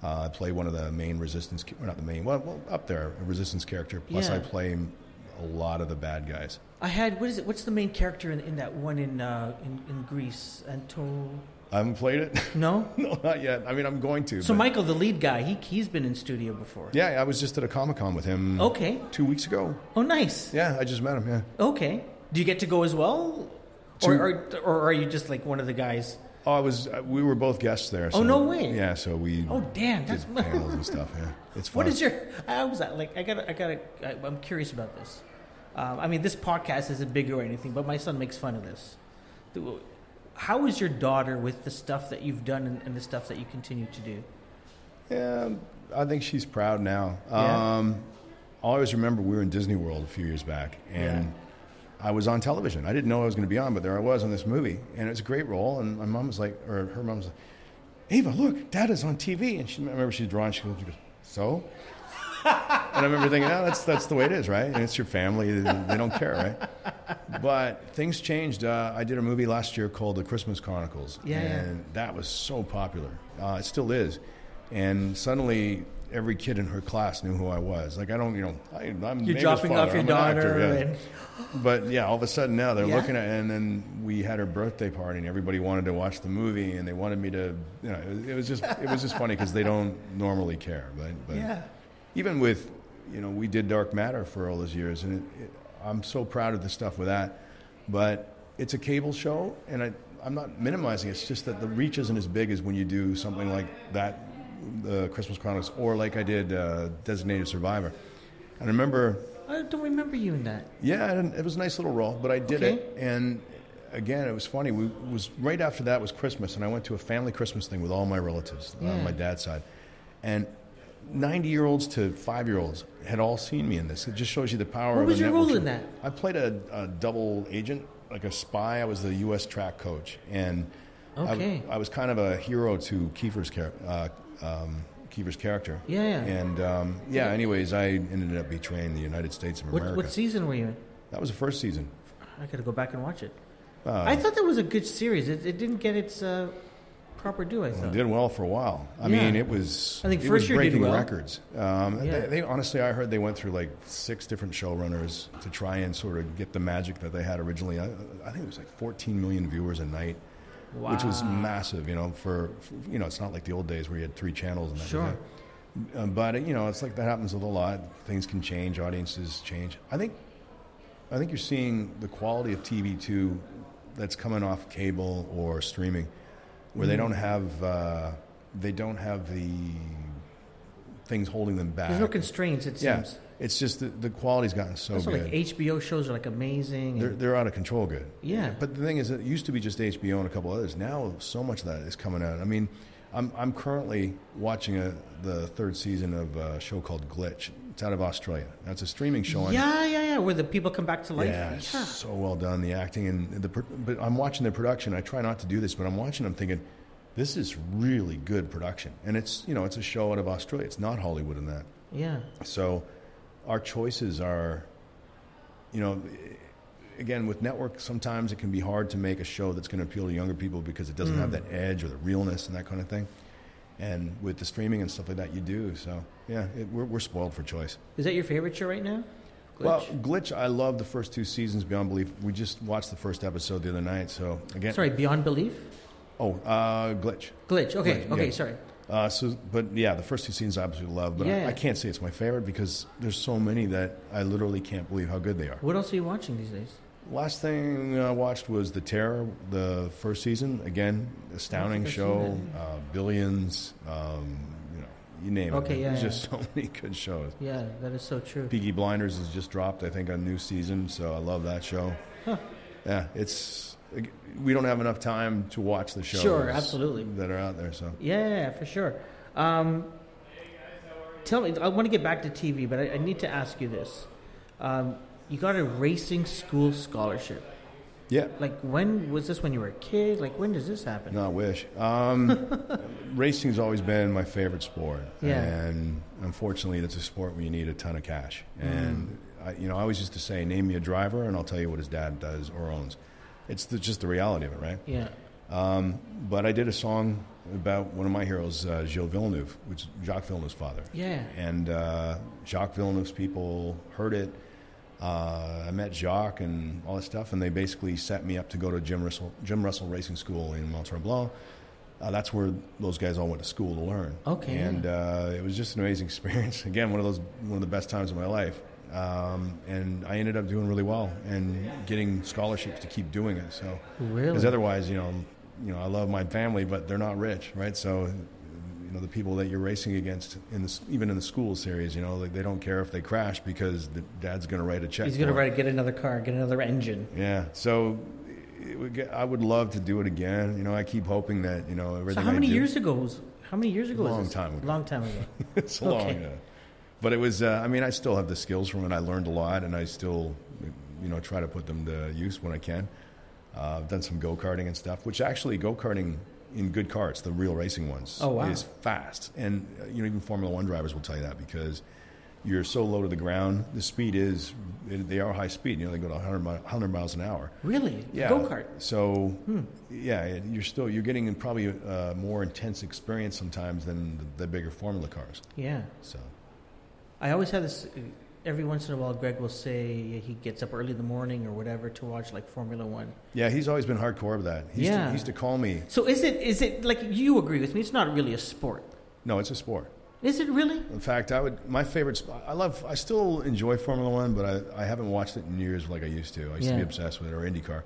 Uh, I play one of the main resistance. Not the main. Well, well up there, a resistance character. Plus, Yeah. I play a lot of the bad guys. I had what is it? What's the main character in, in that one in uh, in, in Greece? Anto? I haven't played it. No. no, not yet. I mean, I'm going to. So but- Michael, the lead guy, he he's been in studio before. Yeah, I was just at a Comic Con with him. Okay. Two weeks ago. Oh, nice. Yeah, I just met him. Yeah. Okay. Do you get to go as well, Two- or, or or are you just like one of the guys? Oh, I was. uh, We were both guests there. Oh, no way. Yeah, so we. Oh, damn, did that's- panels and stuff. Yeah, it's fun. What is your? I was like, I gotta, I gotta. I, I'm curious about this. Um, I mean, this podcast isn't big or anything, but my son makes fun of this. How is your daughter with the stuff that you've done and, and the stuff that you continue to do? Yeah, I think she's proud now. Yeah. Um, I always remember we were in Disney World a few years back, and I was on television. I didn't know I was going to be on, but there I was in this movie, and it was a great role. And my mom was like, or her mom was like, "Ava, look, Dad is on TV." And she I remember she's drawing. She goes, "So." and I remember thinking, "Oh, that's that's the way it is, right? And it's your family; they, they don't care, right?" But things changed. Uh, I did a movie last year called The Christmas Chronicles, Yeah, yeah. and that was so popular. Uh, it still is. And suddenly, every kid in her class knew who I was. Like I don't, you know, I, I'm You're dropping father. off your I'm an actor, daughter, yeah. and But yeah, all of a sudden now they're Yeah? looking at, and then we had her birthday party, and everybody wanted to watch the movie, and they wanted me to, you know, it was, it was just, it was just funny because they don't normally care, but, but yeah, even with, you know, we did Dark Matter for all those years, and it, it, I'm so proud of the stuff with that. But it's a cable show, and I, I'm not minimizing. It's just that the reach isn't as big as when you do something like that, the Christmas Chronicles, or like I did uh, Designated Survivor. And I remember, I don't remember you in that. yeah, I it was a nice little role, but I did Okay. it, and again, it was funny. We was right after that was Christmas, and I went to a family Christmas thing with all my relatives Yeah. on my dad's side, and. 90 year olds to five year olds had all seen me in this. It just shows you the power What of was a your role in that? I played a, a double agent, like a spy. I was the U.S. track coach, and I- Okay. I, was kind of a hero to Kiefer's, uh, um, Kiefer's character. Yeah, yeah. And um, yeah, anyways, I ended up betraying the United States of What, America. what season were you in? that was the first season. I gotta go back and watch it. Uh, I thought that was a good series. It, it didn't get its uh, proper due. I It thought. It did well for a while. I Yeah. mean, it was. I think first was year did breaking well. records. Um, Yeah. they, they honestly, I heard they went through like six different showrunners to try and sort of get the magic that they had originally. I, I think it was like 14 million viewers a night, which was massive. You know, for, for you know, it's not like the old days where you had three channels and that. Sure. Uh, but you know, it's like that happens with a lot. Things can change. Audiences change. I think. I think you're seeing the quality of TV too, that's coming off cable or streaming, where they Mm. don't have uh, they don't have the things holding them back. There's no constraints. It yeah, seems. It's just the, the quality's gotten so Also, good. like HBO shows are like amazing. they're, they're out of control good. Yeah. But the thing is, it used to be just HBO and a couple others. Now, so much of that is coming out. I mean, I'm, I'm currently watching a, the third season of a show called Glitch. It's out of Australia. That's a streaming show. on- yeah, yeah, yeah. Where the people come back to life. Yeah, it's so well done. The acting and the. But I'm watching the production. I try not to do this, but I'm watching. I'm thinking, this is really good production, and it's you know it's a show out of Australia. It's not Hollywood in that. yeah. So, our choices are, you know, again with network. Sometimes it can be hard to make a show that's going to appeal to younger people because it doesn't have that edge or the realness and that kind of thing. And with the streaming and stuff like that, you do. So yeah, it, we're, we're spoiled for choice. Is that your favorite show right now? Glitch? Well, Glitch, I love the first two seasons beyond belief. We just watched the first episode the other night, so again. sorry, Beyond Belief. Oh, uh, Glitch. Glitch. Okay. Glitch, okay. yeah. Sorry. Uh, so, but yeah, the first two seasons I absolutely love. But Yeah. I, I can't say it's my favorite because there's so many that I literally can't believe how good they are. What else are you watching these days? Last thing I watched was The Terror, the first season. Again, astounding show. Uh, billions. Um, you know, you name it. Okay, yeah, There's yeah. just so many good shows. Yeah, that is so true. Peaky Blinders has just dropped, I think, a new season, so I love that show. Huh. yeah, it's we don't have enough time to watch the shows. Sure, absolutely. that are out there. So Yeah, for sure. Um, tell me, I want to get back to TV, but I, I need to ask you this. Um, you got a racing school scholarship. yeah, Like, when was this when you were a kid? Like, when does this happen? no, I wish. Um, racing's always been my favorite sport, Yeah. and unfortunately, it's a sport where you need a ton of cash. Mm. And I, you know, I always used to say, "Name me a driver, and I'll tell you what his dad does or owns." It's the, just the reality of it, right? Yeah. Um, but I did a song about one of my heroes, uh, Gilles Villeneuve, which is Jacques Villeneuve's father. Yeah. And uh, Jacques Villeneuve's people heard it. Uh, I met Jacques and all that stuff, and they basically set me up to go to Jim Russell, Jim Russell Racing School in Mont Tremblant. Uh, that's where those guys all went to school to learn. Okay, And uh, it was just an amazing experience. Again, one of those one of the best times of my life. Um, and I ended up doing really well and getting scholarships to keep doing it. So Really? because otherwise, you know, you know, I love my family, but they're not rich, right? So, you know, the people that you're racing against in the even in the school series, you know, like they don't care if they crash because the dad's going to write a check. He's going to write, get another car, get another engine. Yeah. So, get, I would love to do it again. You know, I keep hoping that you know So, everything. how I many do- years ago was? How many years ago Long time ago. Long time ago. it's long. Okay. Uh, but it was. Uh, I mean, I still have the skills from it. I learned a lot, and I still, you know, try to put them to use when I can. Uh, I've done some go karting and stuff, which actually go karting in good carts, the real racing ones, Oh, wow. is fast. And uh, you know, even Formula One drivers will tell you that because you're so low to the ground. The speed is they are high speed. You know, they go to 100, mi- 100 miles an hour. Really? Yeah. Go kart. So, yeah, you're still you're getting probably a more intense experience sometimes than the, the bigger Formula cars. Yeah. So. I always have this. uh, Every once in a while, Greg will say he gets up early in the morning or whatever to watch like Formula One. Yeah, he's always been hardcore with that. He used, to, Yeah. he used to call me. So is it is it like you agree with me? It's not really a sport. No, it's a sport. Is it really? In fact, I would. My favorite. I love. I still enjoy Formula One, but I, I haven't watched it in years like I used to. I used to be obsessed with it or IndyCar.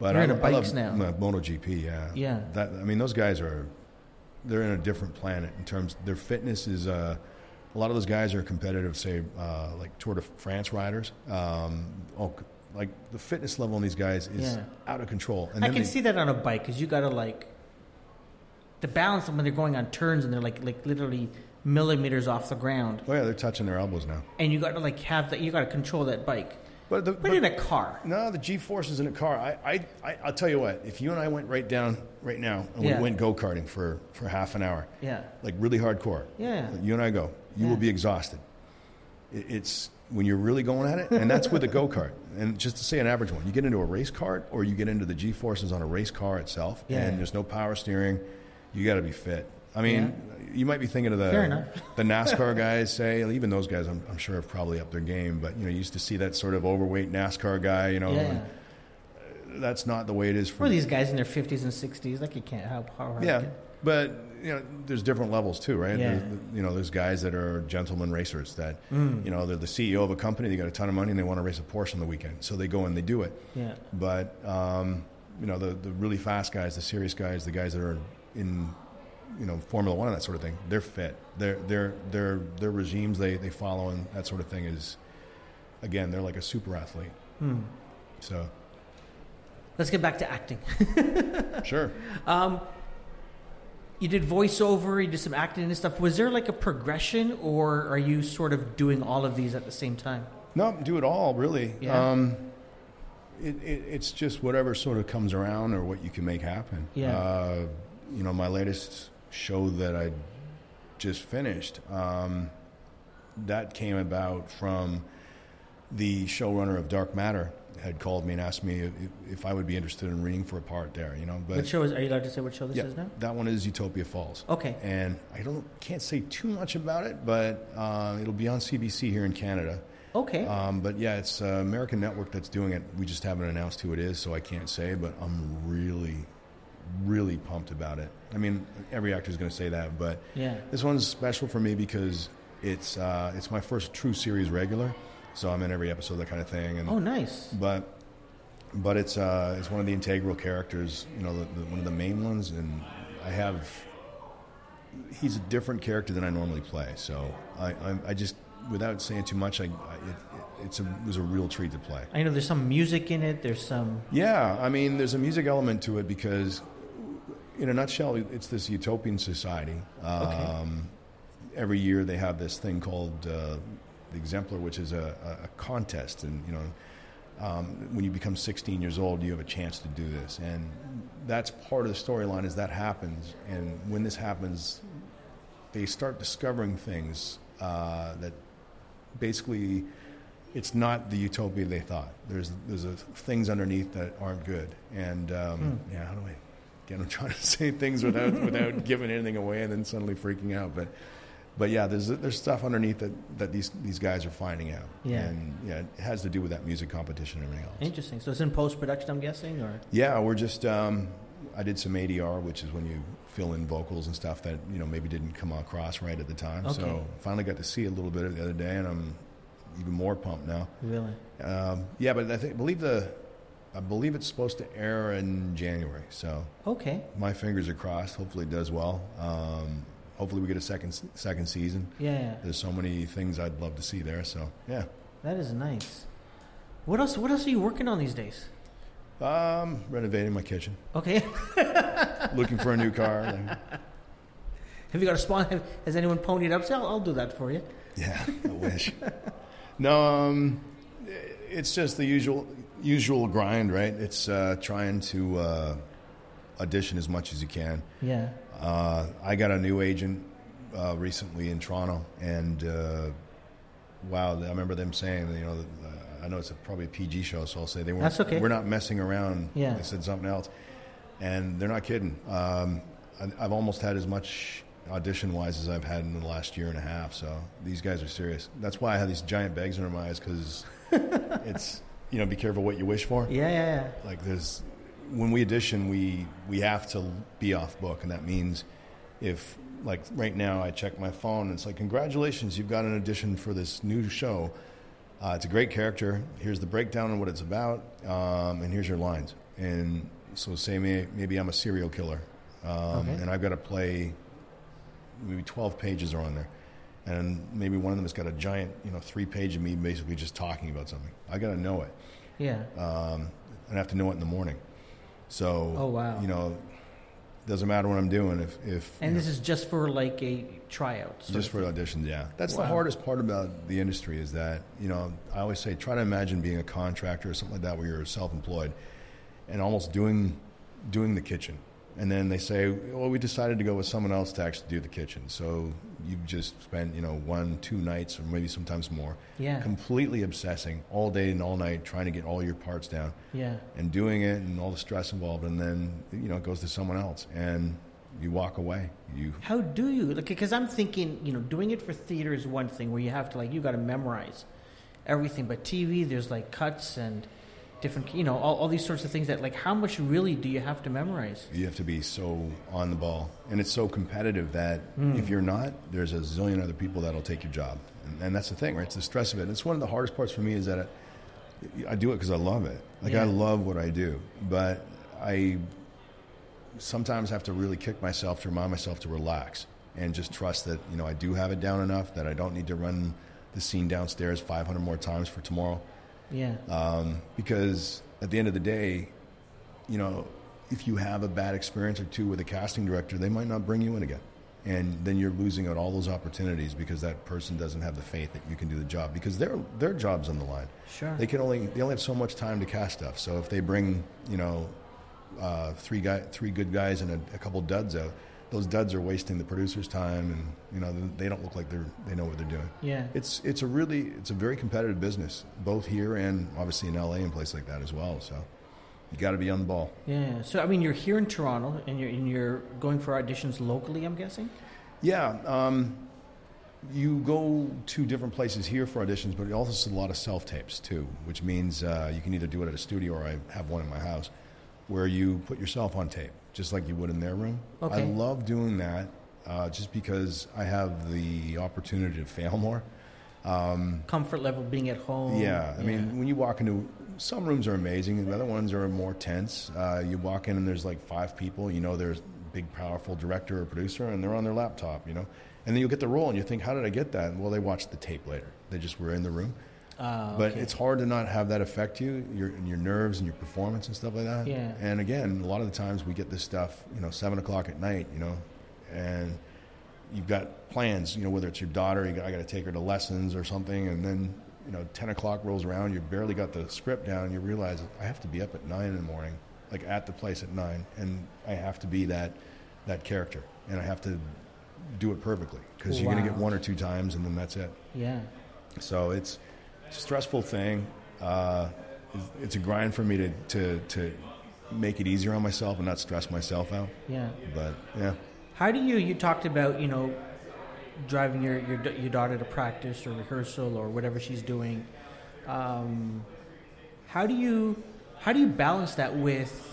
But You're I, into I bikes love now. MotoGP. Yeah. Yeah. That I mean, those guys are. They're in a different planet in terms. Their fitness is. Uh, a lot of those guys are competitive, say, uh, like Tour de France riders. Um, oh, like the fitness level in these guys is Yeah. out of control. And I can they- see that on a bike because you got to like the balance when they're going on turns and they're like like literally millimeters off the ground, Oh yeah, they're touching their elbows now. and you got to like have that. You got to control that bike. But, the, But, but in a car, no, the G forces in a car. I, I, I, I'll tell you what. If you and I went right down right now and Yeah. we went go karting for, for half an hour, yeah, like really hardcore. Yeah. like you and I go, you Yeah. will be exhausted. It, it's when you're really going at it, and that's with a go kart. And just to say an average one, you get into a race cart or you get into the G forces on a race car itself, Yeah. and there's no power steering. You got to be fit. I mean, you might be thinking of the the NASCAR guys. Say even those guys, I'm, I'm sure have probably upped their game. But you know, you used to see that sort of overweight NASCAR guy. You know, yeah. and uh, that's not the way it is for Or these guys in their fifties and sixties, like you can't how how hard. yeah, can- but you know, there's different levels too, right? Yeah. There's, you know, there's guys that are gentlemen racers that, Mm. you know, they're the CEO of a company, they got a ton of money, and they want to race a Porsche on the weekend, so they go and they do it. yeah. But um, you know, the the really fast guys, the serious guys, the guys that are in, you know, Formula One and that sort of thing, they're fit. Their their their their regimes they they follow and that sort of thing is, again, they're like a super athlete. Hmm. So Let's get back to acting. sure. Um, you did voiceover, you did some acting and stuff. Was there like a progression, or are you sort of doing all of these at the same time? No, do it all, really. Yeah. Um, it, it, it's just whatever sort of comes around or what you can make happen. Yeah. Uh, you know, my latest show that I just finished, um, that came about from the showrunner of Dark Matter had called me and asked me if, if I would be interested in reading for a part there. You know, but what show is? Are you allowed to say what show this yeah, is now? that one is Utopia Falls. Okay. And I don't can't say too much about it, but uh, it'll be on CBC here in Canada. Okay. Um, but yeah, it's uh, American Network that's doing it. We just haven't announced who it is, so I can't say. But I'm really, really pumped about it. I mean, every actor's going to say that, but yeah. this one's special for me because it's uh, it's my first true series regular. So I'm in every episode, that kind of thing. And Oh, nice. but but it's uh, it's one of the integral characters, you know, the, the, one of the main ones, and I have he's a different character than I normally play. So I I, I just without saying too much, I, I, it, it's a, it was a real treat to play. I know there's some music in it. There's some. Yeah, I mean, there's a music element to it because, in a nutshell, it's this utopian society. Um, Every year they have this thing called uh, the Exemplar, which is a, a, contest, and you know, um, when you become 16 years old, you have a chance to do this, and that's part of the storyline. Is that happens, and when this happens, they start discovering things uh, that basically it's not the utopia they thought. There's there's a, things underneath that aren't good, and um, yeah, how do I? Again, I'm trying to say things without without giving anything away, and then suddenly freaking out. But but yeah, there's there's stuff underneath that, that these these guys are finding out, Yeah. and yeah, it has to do with that music competition and everything else. Interesting. So it's in post production, I'm guessing, or Yeah, we're just. Um, I did some ADR, which is when you fill in vocals and stuff that you know maybe didn't come across right at the time. Okay. So finally got to see a little bit of it the other day, and I'm even more pumped now. really? Um, yeah, but I think believe the, I believe it's supposed to air in January. So Okay. my fingers are crossed. Hopefully it does well. Um, hopefully we get a second second season. Yeah, yeah. There's so many things I'd love to see there. So yeah, That is nice. What else? What else are you working on these days? um, renovating my kitchen, Okay. looking for a new car. Have you got a spawn? Has anyone ponied up? Say, I'll, I'll do that for you. Yeah, I wish. no, um, it's just the usual usual grind, right? It's uh, trying to uh, audition as much as you can. Yeah. Uh, I got a new agent uh, recently in Toronto, and uh, wow, I remember them saying, you know, uh, I know it's a, probably a PG show, so I'll say they weren't. That's okay. We're not messing around. Yeah. They said something else, and they're not kidding. Um, I, I've almost had as much audition wise as I've had in the last year and a half. So these guys are serious. That's why I have these giant bags under my eyes because it's you know be careful what you wish for. Yeah, yeah, yeah. Like there's when we audition, we we have to be off book, and that means if like right now I check my phone, and it's like congratulations, you've got an audition for this new show. Uh, it's a great character. Here's the breakdown on what it's about, um, and here's your lines. And so say may, maybe I'm a serial killer, um, Okay. and I've got to play maybe 12 pages are on there. And maybe one of them has got a giant, you know, three page of me basically just talking about something. I got to know it Yeah. um, and I have to know it in the morning. So, Oh, wow. you know, doesn't matter what I'm doing if, if And this know, is just for like a tryout. just for auditions. Yeah, that's the hardest part about the industry is that you know I always say try to imagine being a contractor or something like that where you're self-employed and almost doing doing the kitchen. And then they say, well, we decided to go with someone else to actually do the kitchen. So you've just spent, you know, one, two nights, or maybe sometimes more, Yeah. completely obsessing all day and all night, trying to get all your parts down. Yeah. and doing it and all the stress involved and then you know it goes to someone else and you walk away you How do you? Like, because I'm thinking, you know, doing it for theater is one thing where you have to like you got to memorize everything, but TV there's like cuts and different, you know, all, all these sorts of things that like how much really do you have to memorize? you have to be so on the ball. And it's so competitive that hmm. if you're not there's a zillion other people that'll take your job. And, and that's the thing right? It's the stress of it. And it's one of the hardest parts for me is that it, I do it because I love it. Like Yeah. I love what I do. But I sometimes have to really kick myself to remind myself to relax and just trust that you know I do have it down enough that I don't need to run the scene downstairs 500 more times for tomorrow Yeah. um, because at the end of the day, you know, if you have a bad experience or two with a casting director, they might not bring you in again. And then you're losing out all those opportunities because that person doesn't have the faith that you can do the job because their their job's on the line. Sure. They can only they only have so much time to cast stuff. So if they bring you know uh, three guy three good guys and a, a couple duds out, those duds are wasting the producer's time, and you know they don't look like they're they know what they're doing. Yeah. It's it's a really it's a very competitive business, both here and obviously in LA and places like that as well. So you got to be on the ball. Yeah. So I mean, you're here in Toronto, and you're and you're going for auditions locally. I'm guessing. Yeah, um, you go to different places here for auditions, but it also a lot of self tapes too, which means uh, you can either do it at a studio or I have one in my house, where you put yourself on tape, just like you would in their room. I love doing that, uh, just because I have the opportunity to fail more. Comfort level, being at home. Yeah, I mean, when you walk into some rooms are amazing, the other ones are more tense. Uh, you walk in and there's like five people. You know, there's a big, powerful director or producer, and they're on their laptop. You know, And then you'll get the role and you think, how did I get that? Well, they watched the tape later. They just were in the room. Uh, But okay. it's hard to not have that affect you, your your nerves and your performance and stuff like that. Yeah. And again, a lot of the times we get this stuff, you know, seven o'clock at night, you know, and you've got plans, you know, whether it's your daughter, you got, I got to take her to lessons or something, and then you know, ten o'clock rolls around, you barely got the script down, you realize I have to be up at nine in the morning, like at the place at nine, and I have to be that that character, and I have to do it perfectly because you're going to get one or two times, and then that's it. yeah. So it's stressful thing. Uh, it's- a grind for me to, to, to make it easier on myself and not stress myself out. Yeah. But yeah, How do you? You talked about you know driving your your, your daughter to practice or rehearsal or whatever she's doing. Um, how do you how do you balance that with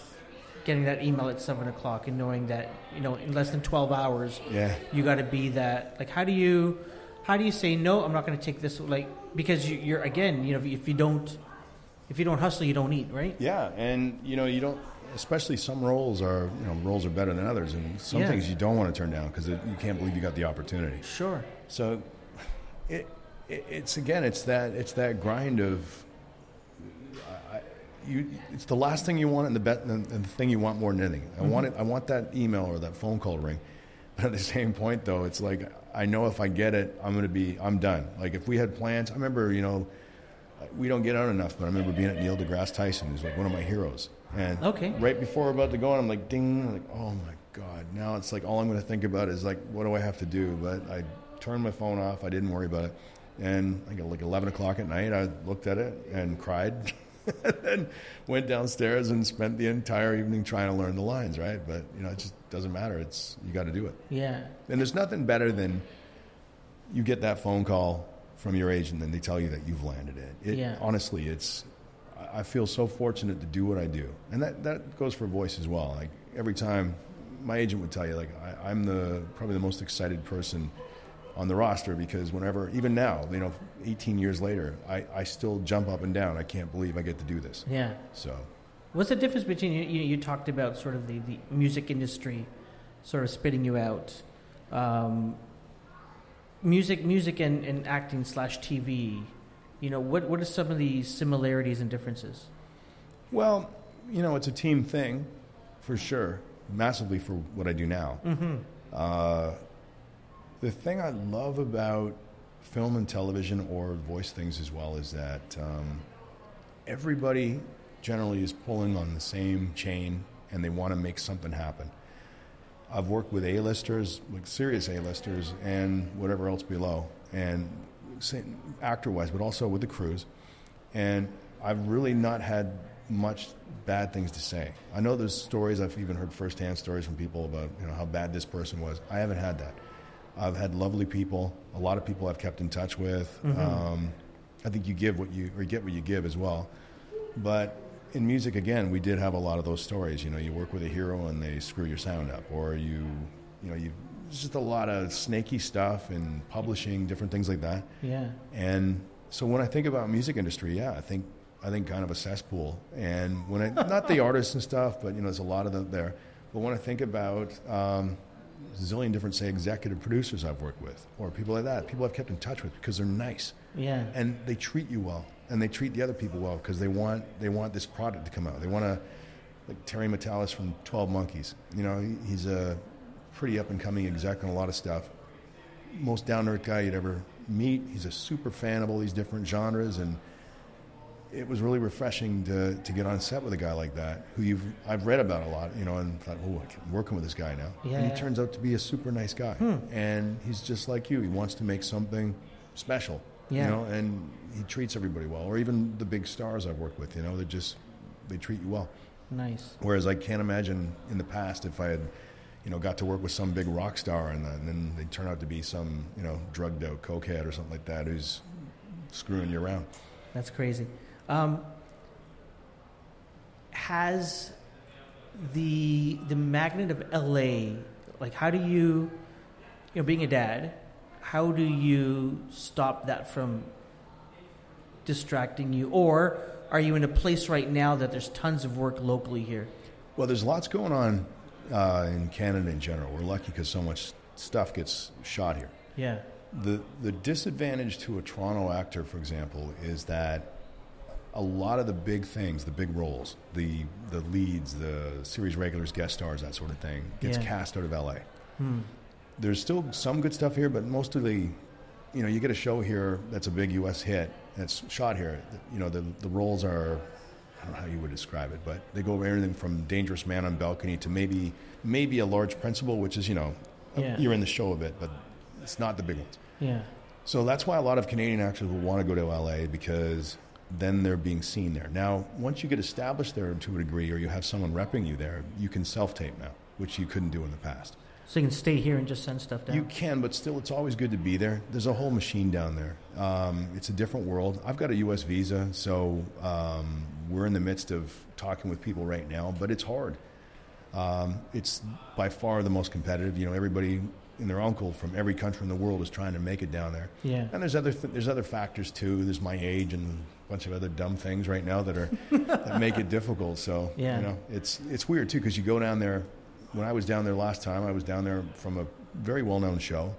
getting that email at seven o'clock and knowing that you know in less than twelve hours yeah, you got to be that like how do you how do you say no i'm not going to take this like because you, you're again you know if you, don't if you don't hustle you don't eat right yeah. And you know, you don't. Especially some roles are you know roles are better than others, and some Yeah. things you don't want to turn down because you can't believe you got the opportunity. sure So it, it it's again it's that it's that grind of you it's the last thing you want and the, bet, and the thing you want more than anything. I mm-hmm. want it I want that email or that phone call to ring. But at the same point though, it's like I know if I get it, I'm going to be I'm done. Like if we had plans, I remember, you know, we don't get out enough, but I remember being at Neil deGrasse Tyson, who's like one of my heroes. And Okay. right before we're about to go on, I'm like, ding, I'm like, oh my God. Now it's like all I'm going to think about is like, what do I have to do? But I turned my phone off. I didn't worry about it. And I got like 11 o'clock at night, I looked at it and cried. and then went downstairs and spent the entire evening trying to learn the lines, right? But, you know, it just doesn't matter. It's, you got to do it. yeah And there's nothing better than you get that phone call from your agent and they tell you that you've landed it. it Yeah. Honestly, it's I- feel so fortunate to do what I do, and that that goes for voice as well. Like every time, my agent would tell you, like I, I'm the probably the most excited person on the roster because whenever, even now, you know, 18 years later, I, I still jump up and down. I can't believe I get to do this. yeah So What's the difference between you? You, you talked about sort of the, the music industry, sort of spitting you out, um, music, music, and, and acting slash TV. You know, what what are some of the similarities and differences? Well, you know, it's a team thing, for sure. Massively for what I do now. Mm-hmm. Uh, the thing I love about film and television or voice things as well is that um, everybody generally is pulling on the same chain and they want to make something happen. I've worked with A-listers, like serious A-listers, and whatever else below, and actor-wise, but also with the crews. And I've really not had much bad things to say. I know there's stories I've even heard firsthand stories from people about you know how bad this person was. I haven't had that. I've had lovely people. A lot of people I've kept in touch with. Um, I think you give what you or you get what you give as well. But in music, again, we did have a lot of those stories. You know, you work with a hero and they screw your sound up, or you, you know, you it's just a lot of snaky stuff and publishing, different things like that. Yeah, And so when I think about music industry, yeah, I think I think kind of a cesspool. And when I not the artists and stuff, but you know, there's a lot of them there. But when I think about um, zillion different, say, executive producers I've worked with, or people like that, people I've kept in touch with because they're nice yeah, and they treat you well, and they treat the other people well because they want they want this product to come out. They want to, like Terry Matalas from Twelve Monkeys. You know, he, he's a pretty up and coming exec on a lot of stuff. Most down to earth guy you'd ever meet. He's a super fan of all these different genres, and it was really refreshing to, to get on set with a guy like that who you've I've read about a lot, you know, and thought, oh, I'm working with this guy now. Yeah, and he turns out to be a super nice guy, hmm. and he's just like you. He wants to make something special, Yeah. you know, and he treats everybody well. Or even the big stars I've worked with, you know, they just they treat you well. nice. Whereas I can't imagine in the past if I had, you know, got to work with some big rock star and, then- then they turn out to be some, you know, drugged out cokehead or something like that who's screwing you around. That's crazy. Um, has the the magnet of LA like how do you you know being a dad how do you stop that from distracting you or are you in a place right now that there's tons of work locally here Well, there's lots going on uh, in Canada in general. We're lucky because so much stuff gets shot here. Yeah. The the disadvantage to a Toronto actor, for example, is that a lot of the big things, the big roles, the the leads, the series regulars, guest stars, that sort of thing, gets Yeah. cast out of LA. Hmm. There's still some good stuff here, but mostly, you know, you get a show here that's a big U.S. hit that's shot here. You know, the the roles are. I don't know how you would describe it, but they go over everything from dangerous man on balcony to maybe maybe a large principal, which is you know Yeah. you're in the show a bit, but it's not the big ones. Yeah. So that's why a lot of Canadian actors will want to go to LA because then they're being seen there. Now, once you get established there to a degree, or you have someone repping you there, you can self tape now, which you couldn't do in the past. So you can stay here and just send stuff down. You can, but still, it's always good to be there. There's a whole machine down there. Um, it's a different world. I've got a U.S. visa, so um, we're in the midst of talking with people right now, but it's hard. Um, it's by far the most competitive. You know, everybody and their uncle from every country in the world is trying to make it down there. Yeah. And there's other th- there's other factors too. There's my age and bunch of other dumb things right now that are that make it difficult. So Yeah. you know, it's it's weird too because you go down there. When I was down there last time, I was down there from a very well known show,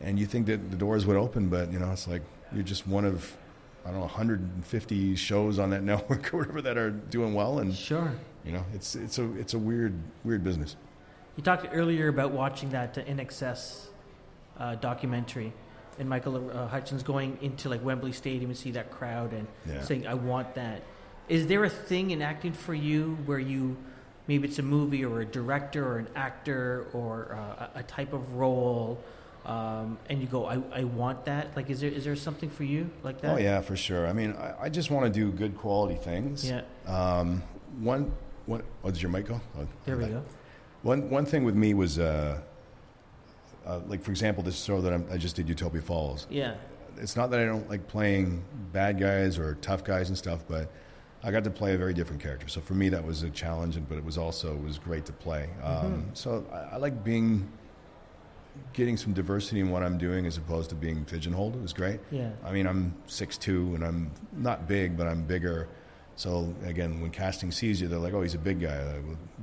and you think that the doors would open, but you know, it's like you're just one of I don't know 150 shows on that network or whatever that are doing well, and Sure. you know, it's it's a it's a weird weird business. You talked earlier about watching that INXS uh, documentary, and Michael uh, Hutchence going into like Wembley Stadium and see that crowd and Yeah. saying, "I want that." Is there a thing in acting for you where you, maybe it's a movie or a director or an actor or uh, a, type of role, um, and you go, I, "I want that." Like, is there is there something for you like that? Oh yeah, for sure. I mean, I, I just want to do good quality things. Yeah. Um, one, one. Oh, does your mic go? Oh, There we okay. go. One one thing with me was, uh, uh, like for example, this show that I'm, I just did, Utopia Falls. Yeah. It's not that I don't like playing bad guys or tough guys and stuff, but I got to play a very different character. So for me, that was a challenge, but it was also it was great to play. Um, So I, I like being getting some diversity in what I'm doing as opposed to being pigeonholed. It was great. Yeah. I mean, I'm 6'2", and I'm not big, but I'm bigger. So again, when casting sees you, they're like, "Oh, he's a big guy.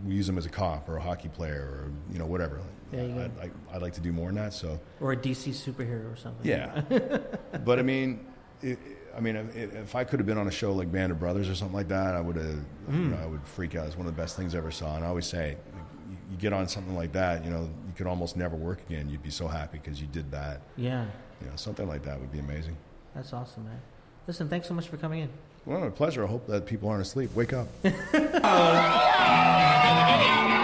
We use him as a cop or a hockey player or you know whatever." There you go. I, I, I'd like to do more than that. So Or a DC superhero or something. yeah, but I mean, it, I mean, if, if I could have been on a show like Band of Brothers or something like that, I would have. You Mm. know, I would freak out. It's one of the best things I ever saw. And I always say, you, you get on something like that, you know, you could almost never work again. You'd be so happy because you did that. Yeah. You know, something like that would be amazing. That's awesome, man. Listen, thanks so much for coming in. Well, my pleasure. I hope that people aren't asleep. Wake up.